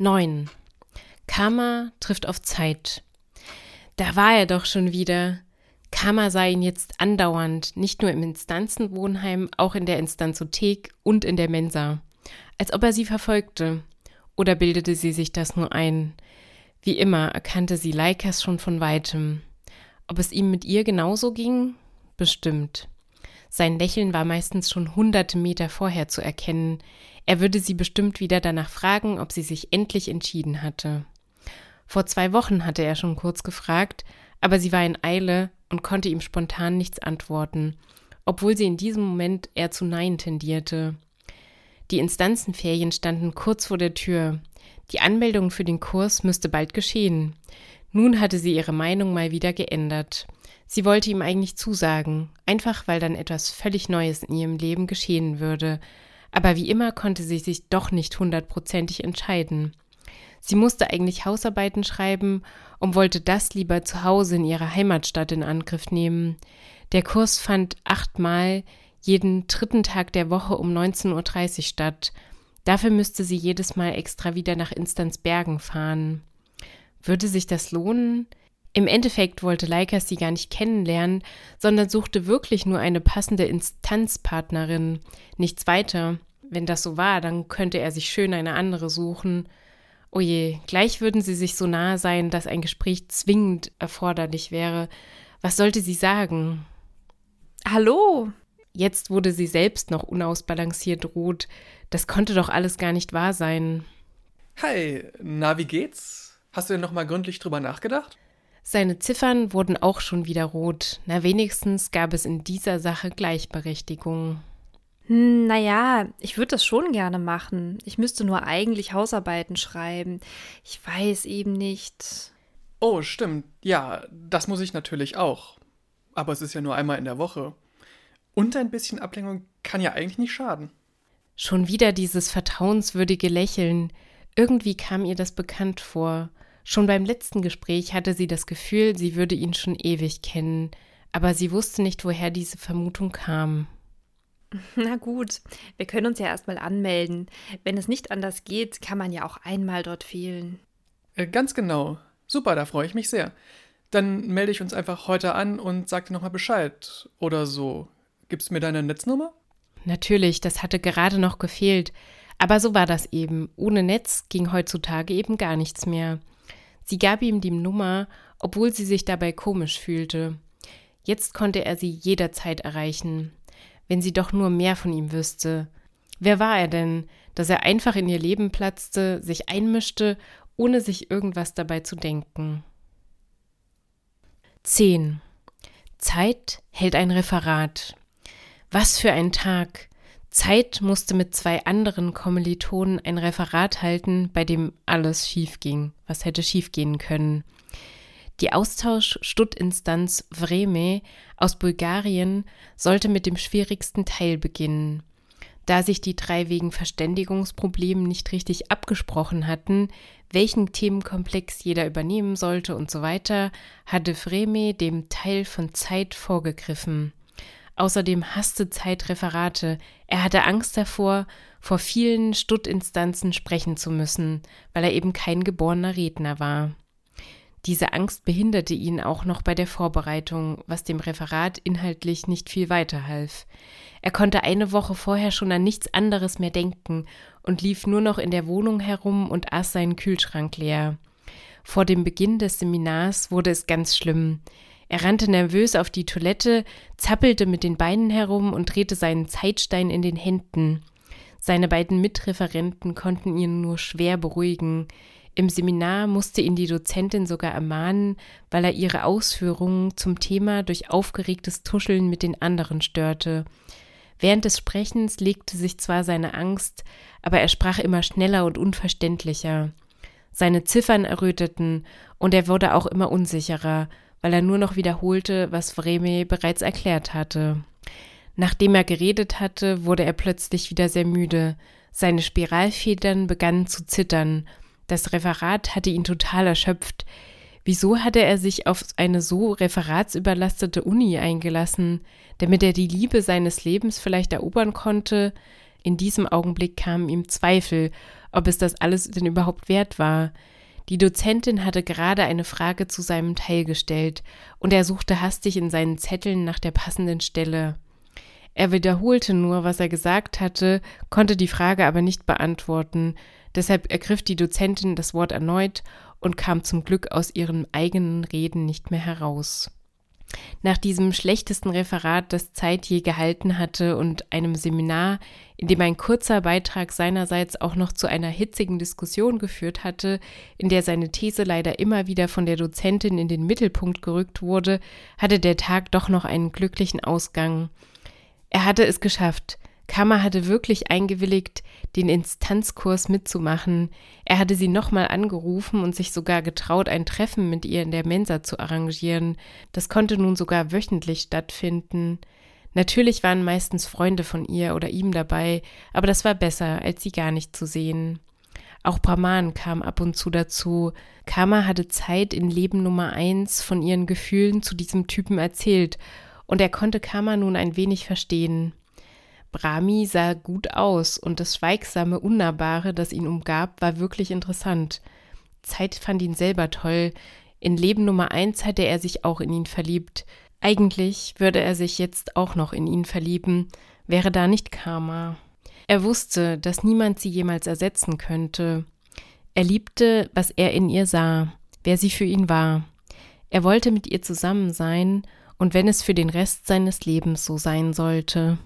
9. Karma trifft auf Zeit. Da war er doch schon wieder. Karma sah ihn jetzt andauernd, nicht nur im Instanzenwohnheim, auch in der Instanzothek und in der Mensa. Als ob er sie verfolgte. Oder bildete sie sich das nur ein? Wie immer erkannte sie Leikas schon von weitem. Ob es ihm mit ihr genauso ging? Bestimmt. Sein Lächeln war meistens schon hunderte Meter vorher zu erkennen. Er würde sie bestimmt wieder danach fragen, ob sie sich endlich entschieden hatte. Vor zwei Wochen hatte er schon kurz gefragt, aber sie war in Eile und konnte ihm spontan nichts antworten, obwohl sie in diesem Moment eher zu Nein tendierte. Die Instanzenferien standen kurz vor der Tür. Die Anmeldung für den Kurs müsste bald geschehen. Nun hatte sie ihre Meinung mal wieder geändert. Sie wollte ihm eigentlich zusagen, einfach weil dann etwas völlig Neues in ihrem Leben geschehen würde. Aber wie immer konnte sie sich doch nicht hundertprozentig entscheiden. Sie musste eigentlich Hausarbeiten schreiben und wollte das lieber zu Hause in ihrer Heimatstadt in Angriff nehmen. Der Kurs fand achtmal jeden dritten Tag der Woche um 19.30 Uhr statt. Dafür müsste sie jedes Mal extra wieder nach Instanzbergen fahren. Würde sich das lohnen? Im Endeffekt wollte Leikas sie gar nicht kennenlernen, sondern suchte wirklich nur eine passende Instanzpartnerin, nichts weiter. Wenn das so war, dann könnte er sich schön eine andere suchen. Oje, oh gleich würden sie sich so nahe sein, dass ein Gespräch zwingend erforderlich wäre. Was sollte sie sagen? Hallo? Jetzt wurde sie selbst noch unausbalanciert rot. Das konnte doch alles gar nicht wahr sein. Hi, na, wie geht's? Hast du denn noch mal gründlich drüber nachgedacht? Seine Ziffern wurden auch schon wieder rot. Na, wenigstens gab es in dieser Sache Gleichberechtigung. Hm, naja, ich würde das schon gerne machen. Ich müsste nur eigentlich Hausarbeiten schreiben. Ich weiß eben nicht. Oh, stimmt. Ja, das muss ich natürlich auch. Aber es ist ja nur einmal in der Woche. Und ein bisschen Ablenkung kann ja eigentlich nicht schaden. Schon wieder dieses vertrauenswürdige Lächeln. Irgendwie kam ihr das bekannt vor. Schon beim letzten Gespräch hatte sie das Gefühl, sie würde ihn schon ewig kennen, aber sie wusste nicht, woher diese Vermutung kam. Na gut, wir können uns ja erstmal anmelden. Wenn es nicht anders geht, kann man ja auch einmal dort fehlen. Äh, ganz genau. Super, da freue ich mich sehr. Dann melde ich uns einfach heute an und sag dir nochmal Bescheid. Oder so. Gibst du mir deine Netznummer? Natürlich, das hatte gerade noch gefehlt. Aber so war das eben. Ohne Netz ging heutzutage eben gar nichts mehr. Sie gab ihm die Nummer, obwohl sie sich dabei komisch fühlte. Jetzt konnte er sie jederzeit erreichen wenn sie doch nur mehr von ihm wüsste. Wer war er denn, dass er einfach in ihr Leben platzte, sich einmischte, ohne sich irgendwas dabei zu denken? 10. Zeit hält ein Referat. Was für ein Tag! Zeit musste mit zwei anderen Kommilitonen ein Referat halten, bei dem alles schief ging, was hätte schiefgehen können. Die Austausch-Stuttinstanz Vreme aus Bulgarien sollte mit dem schwierigsten Teil beginnen. Da sich die drei wegen Verständigungsproblemen nicht richtig abgesprochen hatten, welchen Themenkomplex jeder übernehmen sollte und so weiter, hatte Vreme dem Teil von Zeit vorgegriffen. Außerdem hasste Zeit Referate. Er hatte Angst davor, vor vielen Stuttinstanzen sprechen zu müssen, weil er eben kein geborener Redner war. Diese Angst behinderte ihn auch noch bei der Vorbereitung, was dem Referat inhaltlich nicht viel weiterhalf. Er konnte eine Woche vorher schon an nichts anderes mehr denken und lief nur noch in der Wohnung herum und aß seinen Kühlschrank leer. Vor dem Beginn des Seminars wurde es ganz schlimm. Er rannte nervös auf die Toilette, zappelte mit den Beinen herum und drehte seinen Zeitstein in den Händen. Seine beiden Mitreferenten konnten ihn nur schwer beruhigen. Im Seminar musste ihn die Dozentin sogar ermahnen, weil er ihre Ausführungen zum Thema durch aufgeregtes Tuscheln mit den anderen störte. Während des Sprechens legte sich zwar seine Angst, aber er sprach immer schneller und unverständlicher. Seine Ziffern erröteten, und er wurde auch immer unsicherer, weil er nur noch wiederholte, was Vreme bereits erklärt hatte. Nachdem er geredet hatte, wurde er plötzlich wieder sehr müde. Seine Spiralfedern begannen zu zittern, das Referat hatte ihn total erschöpft. Wieso hatte er sich auf eine so referatsüberlastete Uni eingelassen, damit er die Liebe seines Lebens vielleicht erobern konnte? In diesem Augenblick kamen ihm Zweifel, ob es das alles denn überhaupt wert war. Die Dozentin hatte gerade eine Frage zu seinem Teil gestellt, und er suchte hastig in seinen Zetteln nach der passenden Stelle. Er wiederholte nur, was er gesagt hatte, konnte die Frage aber nicht beantworten, deshalb ergriff die Dozentin das Wort erneut und kam zum Glück aus ihren eigenen Reden nicht mehr heraus. Nach diesem schlechtesten Referat, das Zeit je gehalten hatte, und einem Seminar, in dem ein kurzer Beitrag seinerseits auch noch zu einer hitzigen Diskussion geführt hatte, in der seine These leider immer wieder von der Dozentin in den Mittelpunkt gerückt wurde, hatte der Tag doch noch einen glücklichen Ausgang. Er hatte es geschafft, Kammer hatte wirklich eingewilligt, den Instanzkurs mitzumachen. Er hatte sie nochmal angerufen und sich sogar getraut, ein Treffen mit ihr in der Mensa zu arrangieren. Das konnte nun sogar wöchentlich stattfinden. Natürlich waren meistens Freunde von ihr oder ihm dabei, aber das war besser, als sie gar nicht zu sehen. Auch Brahman kam ab und zu dazu. Kama hatte Zeit in Leben Nummer eins von ihren Gefühlen zu diesem Typen erzählt, und er konnte Kama nun ein wenig verstehen. Brahmi sah gut aus und das schweigsame, unnahbare, das ihn umgab, war wirklich interessant. Zeit fand ihn selber toll. In Leben Nummer eins hatte er sich auch in ihn verliebt. Eigentlich würde er sich jetzt auch noch in ihn verlieben, wäre da nicht Karma. Er wusste, dass niemand sie jemals ersetzen könnte. Er liebte, was er in ihr sah, wer sie für ihn war. Er wollte mit ihr zusammen sein, und wenn es für den Rest seines Lebens so sein sollte.